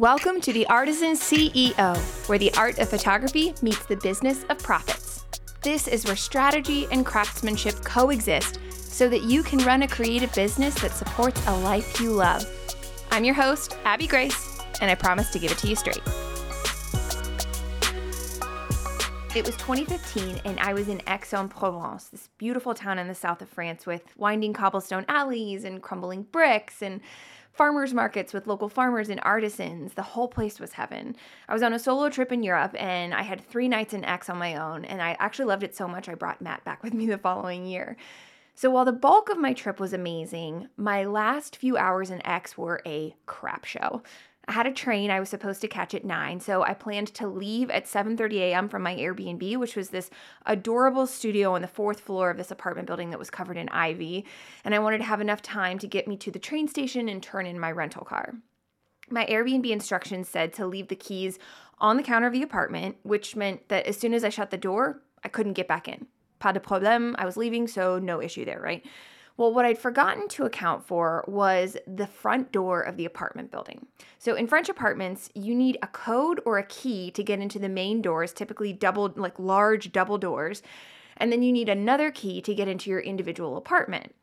Welcome to the Artisan CEO, where the art of photography meets the business of profits. This is where strategy and craftsmanship coexist so that you can run a creative business that supports a life you love. I'm your host, Abby Grace, and I promise to give it to you straight. It was 2015, and I was in Aix-en-Provence, this beautiful town in the south of France with winding cobblestone alleys and crumbling bricks and farmers markets with local farmers and artisans. The whole place was heaven. I was on a solo trip in Europe and I had three nights in Aix on my own, and I actually loved it so much I brought Matt back with me the following year. So while the bulk of my trip was amazing, my last few hours in Aix were a crap show. I had a train I was supposed to catch at 9, so I planned to leave at 7:30 a.m. from my Airbnb, which was this adorable studio on the fourth floor of this apartment building that was covered in ivy, and I wanted to have enough time to get me to the train station and turn in my rental car. My Airbnb instructions said to leave the keys on the counter of the apartment, which meant that as soon as I shut the door, I couldn't get back in. Pas de problème, I was leaving, so no issue there, right? Well, what I'd forgotten to account for was the front door of the apartment building. So, in French apartments, you need a code or a key to get into the main doors, typically double, like large double doors. And then you need another key to get into your individual apartment.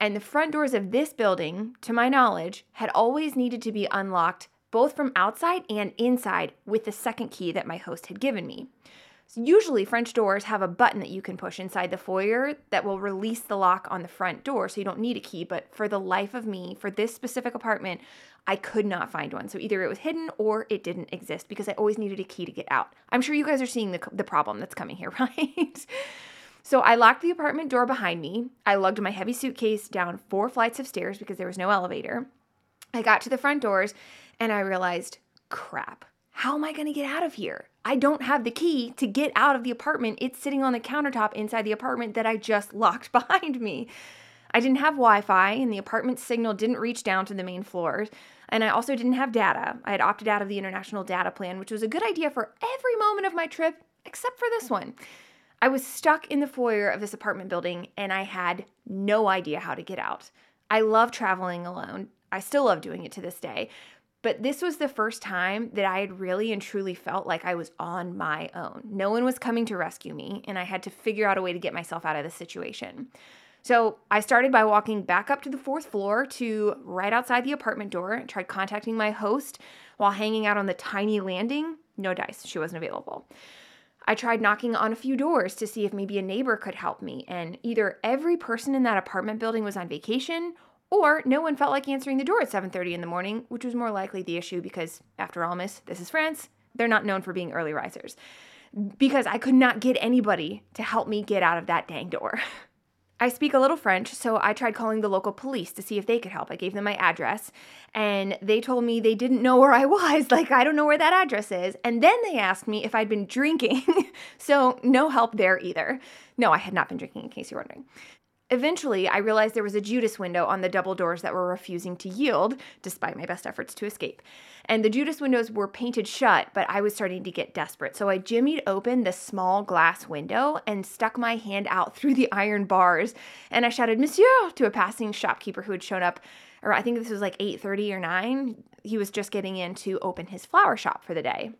And the front doors of this building, to my knowledge, had always needed to be unlocked both from outside and inside with the second key that my host had given me. So usually, French doors have a button that you can push inside the foyer that will release the lock on the front door, so you don't need a key. But for the life of me, for this specific apartment, I could not find one. So either it was hidden or it didn't exist because I always needed a key to get out. I'm sure you guys are seeing the, the problem that's coming here, right? So I locked the apartment door behind me. I lugged my heavy suitcase down four flights of stairs because there was no elevator. I got to the front doors and I realized, crap, how am I going to get out of here? I don't have the key to get out of the apartment. It's sitting on the countertop inside the apartment that I just locked behind me. I didn't have Wi Fi, and the apartment signal didn't reach down to the main floors. And I also didn't have data. I had opted out of the international data plan, which was a good idea for every moment of my trip, except for this one. I was stuck in the foyer of this apartment building, and I had no idea how to get out. I love traveling alone. I still love doing it to this day. But this was the first time that I had really and truly felt like I was on my own. No one was coming to rescue me, and I had to figure out a way to get myself out of the situation. So I started by walking back up to the fourth floor to right outside the apartment door and tried contacting my host while hanging out on the tiny landing. No dice, she wasn't available. I tried knocking on a few doors to see if maybe a neighbor could help me, and either every person in that apartment building was on vacation or no one felt like answering the door at 7:30 in the morning, which was more likely the issue because after all, miss, this is France. They're not known for being early risers. Because I could not get anybody to help me get out of that dang door. I speak a little French, so I tried calling the local police to see if they could help. I gave them my address, and they told me they didn't know where I was. Like, I don't know where that address is. And then they asked me if I'd been drinking. so, no help there either. No, I had not been drinking, in case you're wondering. Eventually, I realized there was a Judas window on the double doors that were refusing to yield, despite my best efforts to escape. And the Judas windows were painted shut, but I was starting to get desperate. So I jimmied open the small glass window and stuck my hand out through the iron bars. And I shouted, Monsieur, to a passing shopkeeper who had shown up, or I think this was like 8.30 or 9. He was just getting in to open his flower shop for the day.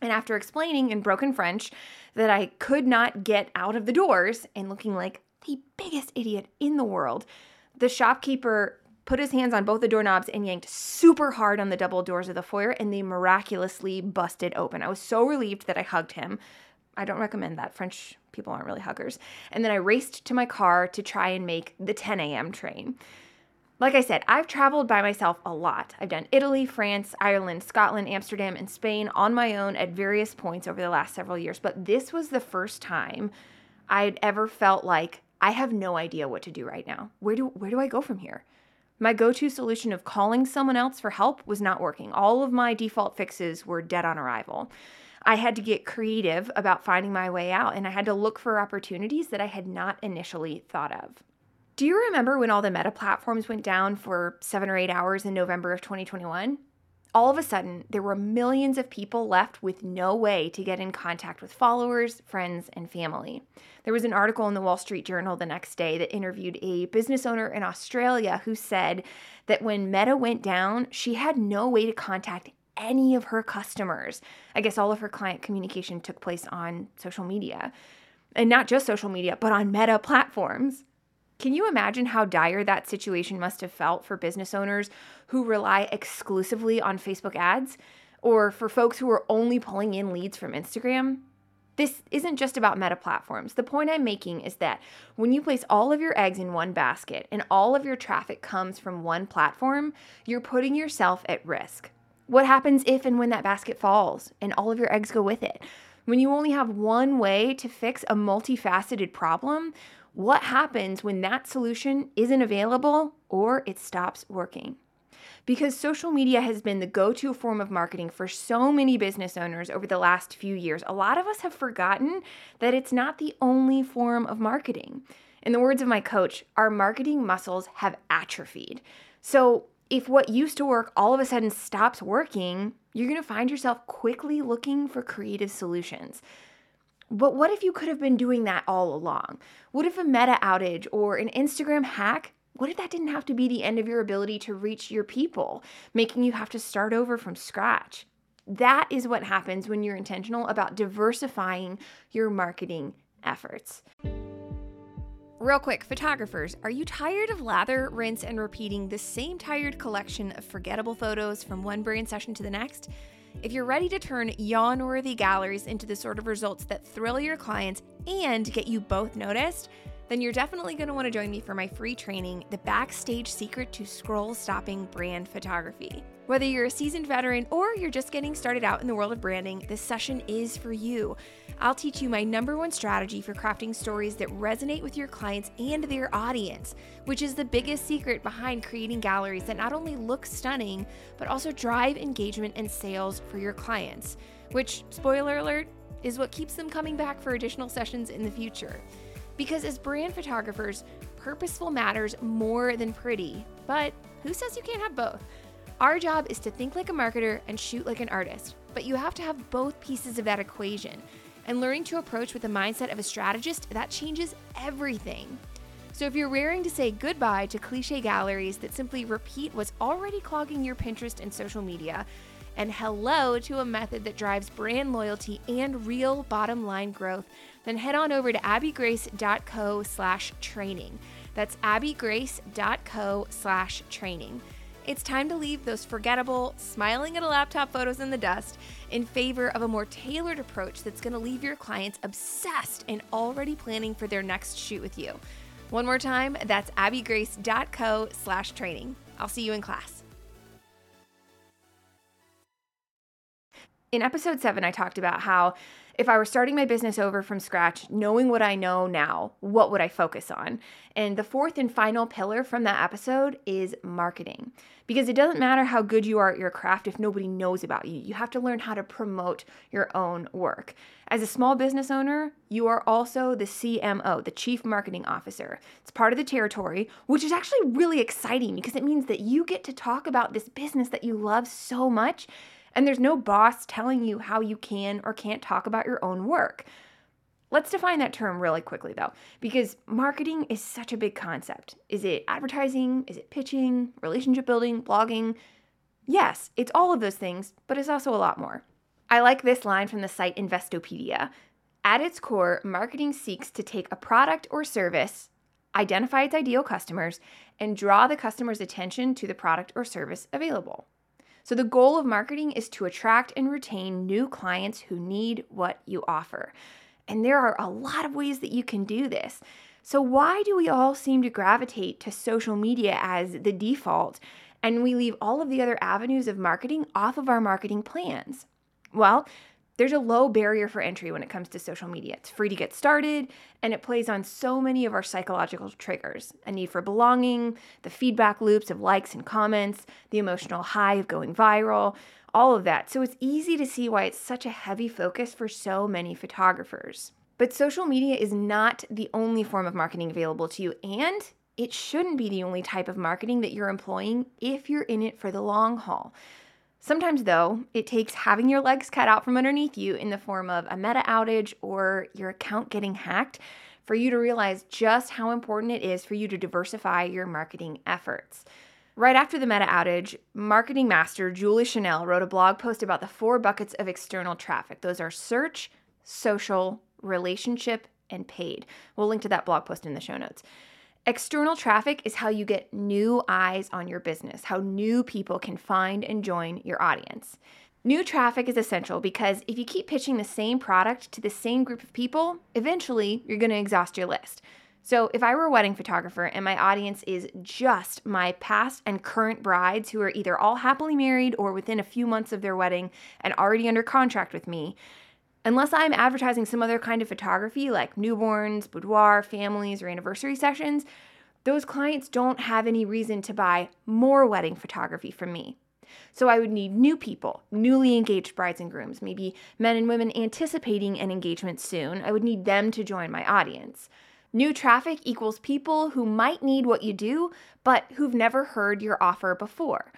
And after explaining in broken French that I could not get out of the doors and looking like the biggest idiot in the world. The shopkeeper put his hands on both the doorknobs and yanked super hard on the double doors of the foyer, and they miraculously busted open. I was so relieved that I hugged him. I don't recommend that. French people aren't really huggers. And then I raced to my car to try and make the 10 a.m. train. Like I said, I've traveled by myself a lot. I've done Italy, France, Ireland, Scotland, Amsterdam, and Spain on my own at various points over the last several years. But this was the first time I'd ever felt like I have no idea what to do right now. Where do where do I go from here? My go-to solution of calling someone else for help was not working. All of my default fixes were dead on arrival. I had to get creative about finding my way out and I had to look for opportunities that I had not initially thought of. Do you remember when all the meta platforms went down for 7 or 8 hours in November of 2021? All of a sudden, there were millions of people left with no way to get in contact with followers, friends, and family. There was an article in the Wall Street Journal the next day that interviewed a business owner in Australia who said that when Meta went down, she had no way to contact any of her customers. I guess all of her client communication took place on social media. And not just social media, but on meta platforms. Can you imagine how dire that situation must have felt for business owners who rely exclusively on Facebook ads? Or for folks who are only pulling in leads from Instagram? This isn't just about meta platforms. The point I'm making is that when you place all of your eggs in one basket and all of your traffic comes from one platform, you're putting yourself at risk. What happens if and when that basket falls and all of your eggs go with it? When you only have one way to fix a multifaceted problem, what happens when that solution isn't available or it stops working? because social media has been the go to form of marketing for so many business owners over the last few years, a lot of us have forgotten that it's not the only form of marketing. In the words of my coach, our marketing muscles have atrophied. So, if what used to work all of a sudden stops working, you're going to find yourself quickly looking for creative solutions. But what if you could have been doing that all along? What if a meta outage or an Instagram hack what if that didn't have to be the end of your ability to reach your people, making you have to start over from scratch? That is what happens when you're intentional about diversifying your marketing efforts. Real quick, photographers, are you tired of lather, rinse, and repeating the same tired collection of forgettable photos from one brand session to the next? If you're ready to turn yawn worthy galleries into the sort of results that thrill your clients and get you both noticed, then you're definitely going to want to join me for my free training, The Backstage Secret to Scroll Stopping Brand Photography. Whether you're a seasoned veteran or you're just getting started out in the world of branding, this session is for you. I'll teach you my number one strategy for crafting stories that resonate with your clients and their audience, which is the biggest secret behind creating galleries that not only look stunning, but also drive engagement and sales for your clients, which, spoiler alert, is what keeps them coming back for additional sessions in the future. Because as brand photographers, purposeful matters more than pretty. But who says you can't have both? Our job is to think like a marketer and shoot like an artist, but you have to have both pieces of that equation. And learning to approach with the mindset of a strategist, that changes everything. So if you're raring to say goodbye to cliche galleries that simply repeat what's already clogging your Pinterest and social media, and hello to a method that drives brand loyalty and real bottom line growth, then head on over to abbygrace.co slash training. That's abbygrace.co slash training. It's time to leave those forgettable, smiling at a laptop photos in the dust in favor of a more tailored approach that's going to leave your clients obsessed and already planning for their next shoot with you. One more time, that's abbygrace.co slash training. I'll see you in class. In episode seven, I talked about how if I were starting my business over from scratch, knowing what I know now, what would I focus on? And the fourth and final pillar from that episode is marketing. Because it doesn't matter how good you are at your craft if nobody knows about you. You have to learn how to promote your own work. As a small business owner, you are also the CMO, the Chief Marketing Officer. It's part of the territory, which is actually really exciting because it means that you get to talk about this business that you love so much and there's no boss telling you how you can or can't talk about your own work. Let's define that term really quickly though, because marketing is such a big concept. Is it advertising? Is it pitching? Relationship building? Blogging? Yes, it's all of those things, but it's also a lot more. I like this line from the site Investopedia. At its core, marketing seeks to take a product or service, identify its ideal customers, and draw the customer's attention to the product or service available. So, the goal of marketing is to attract and retain new clients who need what you offer. And there are a lot of ways that you can do this. So, why do we all seem to gravitate to social media as the default and we leave all of the other avenues of marketing off of our marketing plans? Well, there's a low barrier for entry when it comes to social media. It's free to get started, and it plays on so many of our psychological triggers a need for belonging, the feedback loops of likes and comments, the emotional high of going viral, all of that. So it's easy to see why it's such a heavy focus for so many photographers. But social media is not the only form of marketing available to you, and it shouldn't be the only type of marketing that you're employing if you're in it for the long haul. Sometimes, though, it takes having your legs cut out from underneath you in the form of a meta outage or your account getting hacked for you to realize just how important it is for you to diversify your marketing efforts. Right after the meta outage, marketing master Julie Chenell wrote a blog post about the four buckets of external traffic. Those are search, social, relationship, and paid. We'll link to that blog post in the show notes. External traffic is how you get new eyes on your business, how new people can find and join your audience. New traffic is essential because if you keep pitching the same product to the same group of people, eventually you're going to exhaust your list. So, if I were a wedding photographer and my audience is just my past and current brides who are either all happily married or within a few months of their wedding and already under contract with me, unless I'm advertising some other kind of photography like newborns, boudoir, families, or anniversary sessions, those clients don't have any reason to buy more wedding photography from me. So I would need new people, newly engaged brides and grooms, maybe men and women anticipating an engagement soon. I would need them to join my audience. New traffic equals people who might need what you do, but who've never heard your offer before.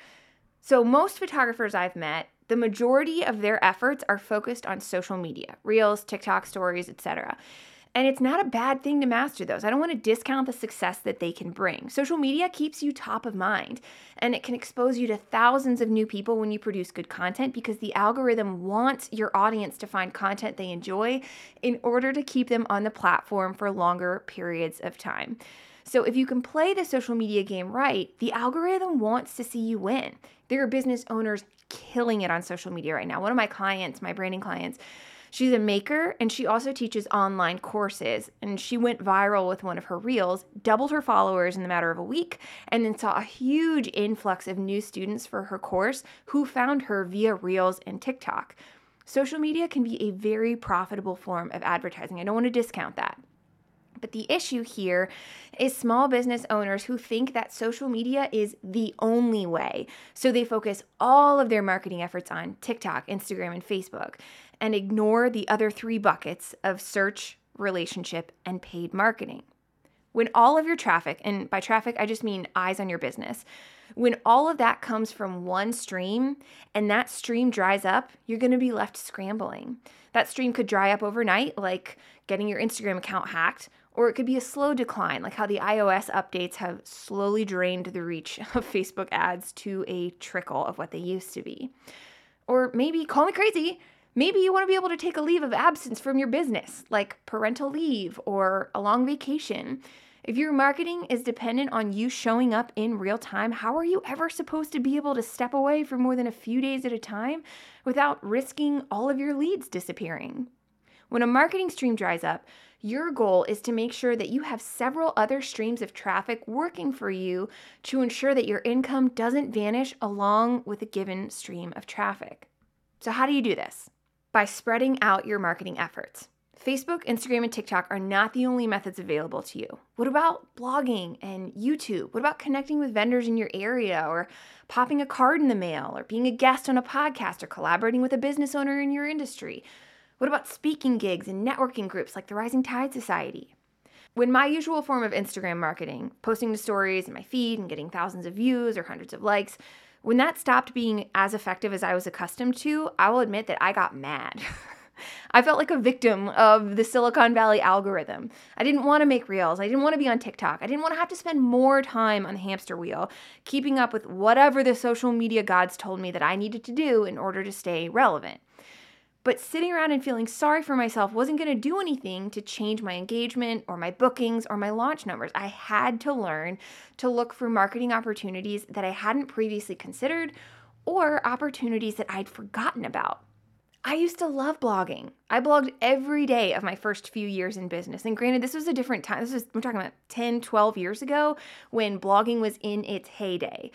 So, most photographers I've met, the majority of their efforts are focused on social media, reels, TikTok stories, etc. And it's not a bad thing to master those. I don't want to discount the success that they can bring. Social media keeps you top of mind and it can expose you to thousands of new people when you produce good content because the algorithm wants your audience to find content they enjoy in order to keep them on the platform for longer periods of time. So if you can play the social media game right, the algorithm wants to see you win. There are business owners killing it on social media right now. One of my clients, my branding clients, She's a maker and she also teaches online courses. And she went viral with one of her reels, doubled her followers in the matter of a week, and then saw a huge influx of new students for her course who found her via reels and TikTok. Social media can be a very profitable form of advertising. I don't want to discount that. But the issue here is small business owners who think that social media is the only way. So they focus all of their marketing efforts on TikTok, Instagram, and Facebook and ignore the other three buckets of search, relationship, and paid marketing. When all of your traffic, and by traffic, I just mean eyes on your business, when all of that comes from one stream and that stream dries up, you're gonna be left scrambling. That stream could dry up overnight, like getting your Instagram account hacked, or it could be a slow decline, like how the iOS updates have slowly drained the reach of Facebook ads to a trickle of what they used to be. Or maybe, call me crazy, Maybe you want to be able to take a leave of absence from your business, like parental leave or a long vacation. If your marketing is dependent on you showing up in real time, how are you ever supposed to be able to step away for more than a few days at a time without risking all of your leads disappearing? When a marketing stream dries up, your goal is to make sure that you have several other streams of traffic working for you to ensure that your income doesn't vanish along with a given stream of traffic. So, how do you do this? by spreading out your marketing efforts. Facebook, Instagram, and TikTok are not the only methods available to you. What about blogging and YouTube? What about connecting with vendors in your area or popping a card in the mail or being a guest on a podcast or collaborating with a business owner in your industry? What about speaking gigs and networking groups like the Rising Tide Society? When my usual form of Instagram marketing, posting to stories in my feed and getting thousands of views or hundreds of likes, when that stopped being as effective as I was accustomed to, I will admit that I got mad. I felt like a victim of the Silicon Valley algorithm. I didn't want to make reels. I didn't want to be on TikTok. I didn't want to have to spend more time on the hamster wheel, keeping up with whatever the social media gods told me that I needed to do in order to stay relevant. But sitting around and feeling sorry for myself wasn't going to do anything to change my engagement or my bookings or my launch numbers. I had to learn to look for marketing opportunities that I hadn't previously considered or opportunities that I'd forgotten about. I used to love blogging. I blogged every day of my first few years in business. And granted, this was a different time. This was, we're talking about 10, 12 years ago when blogging was in its heyday.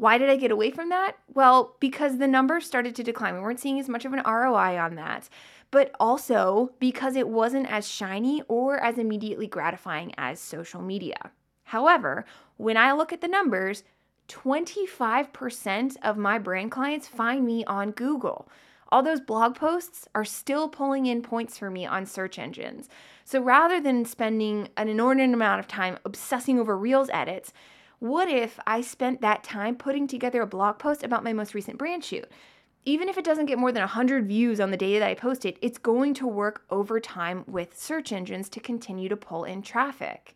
Why did I get away from that? Well, because the numbers started to decline. We weren't seeing as much of an ROI on that, but also because it wasn't as shiny or as immediately gratifying as social media. However, when I look at the numbers, 25% of my brand clients find me on Google. All those blog posts are still pulling in points for me on search engines. So rather than spending an inordinate amount of time obsessing over Reels edits, what if I spent that time putting together a blog post about my most recent brand shoot? Even if it doesn't get more than 100 views on the day that I post it, it's going to work over time with search engines to continue to pull in traffic.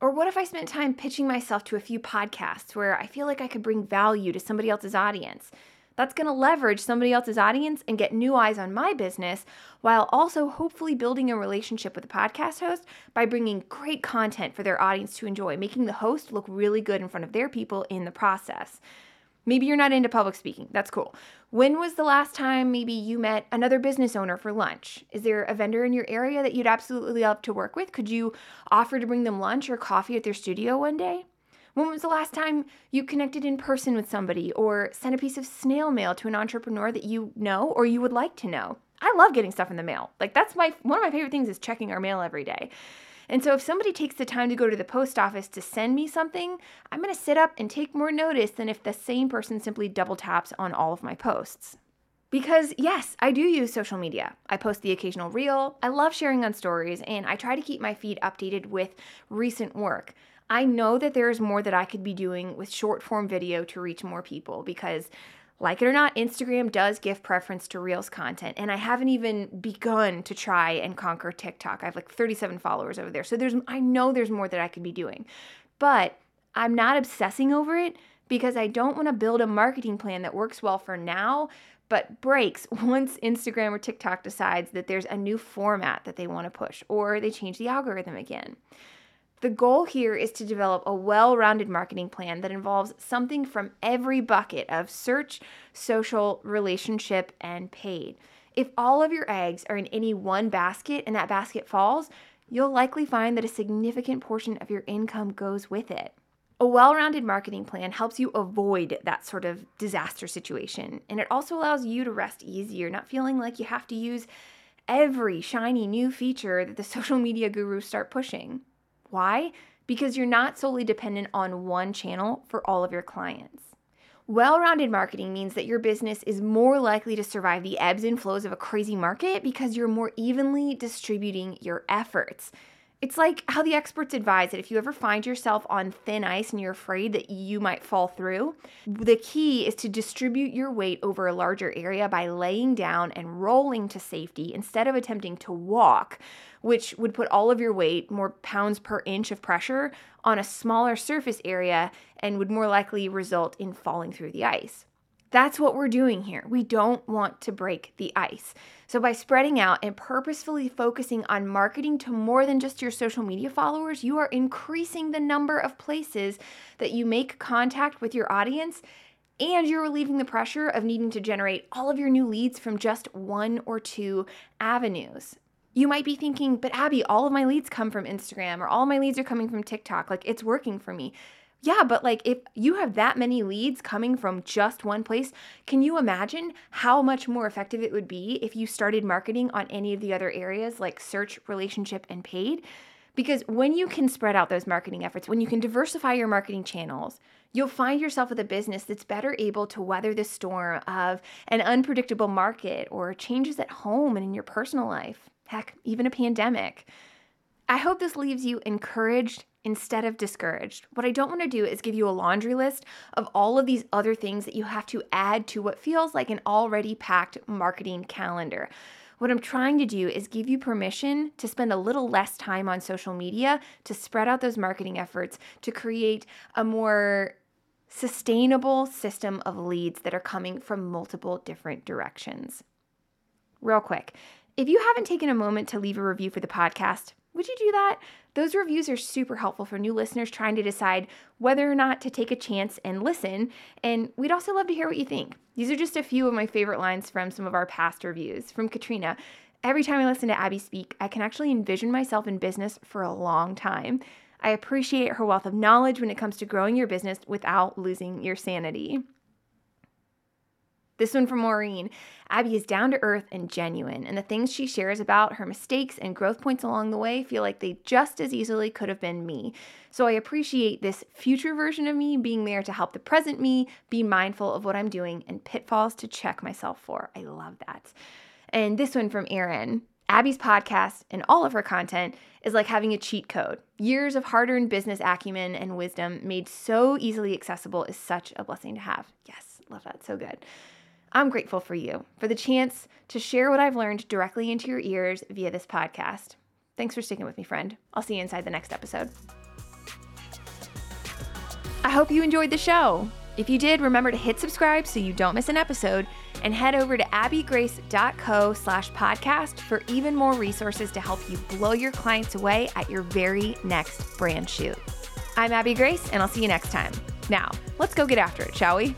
Or what if I spent time pitching myself to a few podcasts where I feel like I could bring value to somebody else's audience? That's going to leverage somebody else's audience and get new eyes on my business while also hopefully building a relationship with the podcast host by bringing great content for their audience to enjoy, making the host look really good in front of their people in the process. Maybe you're not into public speaking. That's cool. When was the last time maybe you met another business owner for lunch? Is there a vendor in your area that you'd absolutely love to work with? Could you offer to bring them lunch or coffee at their studio one day? When was the last time you connected in person with somebody or sent a piece of snail mail to an entrepreneur that you know or you would like to know? I love getting stuff in the mail. Like that's my one of my favorite things is checking our mail every day. And so if somebody takes the time to go to the post office to send me something, I'm going to sit up and take more notice than if the same person simply double taps on all of my posts. Because, yes, I do use social media. I post the occasional reel, I love sharing on stories, and I try to keep my feed updated with recent work. I know that there is more that I could be doing with short form video to reach more people because like it or not, Instagram does give preference to Reels content, and I haven't even begun to try and conquer TikTok. I have like 37 followers over there. So there's I know there's more that I could be doing. But I'm not obsessing over it because I don't want to build a marketing plan that works well for now but breaks once Instagram or TikTok decides that there's a new format that they want to push or they change the algorithm again. The goal here is to develop a well rounded marketing plan that involves something from every bucket of search, social, relationship, and paid. If all of your eggs are in any one basket and that basket falls, you'll likely find that a significant portion of your income goes with it. A well rounded marketing plan helps you avoid that sort of disaster situation, and it also allows you to rest easier, not feeling like you have to use every shiny new feature that the social media gurus start pushing. Why? Because you're not solely dependent on one channel for all of your clients. Well rounded marketing means that your business is more likely to survive the ebbs and flows of a crazy market because you're more evenly distributing your efforts. It's like how the experts advise that if you ever find yourself on thin ice and you're afraid that you might fall through, the key is to distribute your weight over a larger area by laying down and rolling to safety instead of attempting to walk, which would put all of your weight, more pounds per inch of pressure, on a smaller surface area and would more likely result in falling through the ice. That's what we're doing here. We don't want to break the ice. So, by spreading out and purposefully focusing on marketing to more than just your social media followers, you are increasing the number of places that you make contact with your audience and you're relieving the pressure of needing to generate all of your new leads from just one or two avenues. You might be thinking, but Abby, all of my leads come from Instagram or all my leads are coming from TikTok. Like it's working for me. Yeah, but like if you have that many leads coming from just one place, can you imagine how much more effective it would be if you started marketing on any of the other areas like search, relationship, and paid? Because when you can spread out those marketing efforts, when you can diversify your marketing channels, you'll find yourself with a business that's better able to weather the storm of an unpredictable market or changes at home and in your personal life. Heck, even a pandemic. I hope this leaves you encouraged instead of discouraged. What I don't want to do is give you a laundry list of all of these other things that you have to add to what feels like an already packed marketing calendar. What I'm trying to do is give you permission to spend a little less time on social media to spread out those marketing efforts to create a more sustainable system of leads that are coming from multiple different directions. Real quick, if you haven't taken a moment to leave a review for the podcast, would you do that? Those reviews are super helpful for new listeners trying to decide whether or not to take a chance and listen. And we'd also love to hear what you think. These are just a few of my favorite lines from some of our past reviews. From Katrina Every time I listen to Abby speak, I can actually envision myself in business for a long time. I appreciate her wealth of knowledge when it comes to growing your business without losing your sanity. This one from Maureen. Abby is down to earth and genuine, and the things she shares about her mistakes and growth points along the way feel like they just as easily could have been me. So I appreciate this future version of me being there to help the present me be mindful of what I'm doing and pitfalls to check myself for. I love that. And this one from Erin. Abby's podcast and all of her content is like having a cheat code. Years of hard earned business acumen and wisdom made so easily accessible is such a blessing to have. Yes, love that. So good. I'm grateful for you, for the chance to share what I've learned directly into your ears via this podcast. Thanks for sticking with me, friend. I'll see you inside the next episode. I hope you enjoyed the show. If you did, remember to hit subscribe so you don't miss an episode and head over to abbygrace.co slash podcast for even more resources to help you blow your clients away at your very next brand shoot. I'm Abby Grace, and I'll see you next time. Now, let's go get after it, shall we?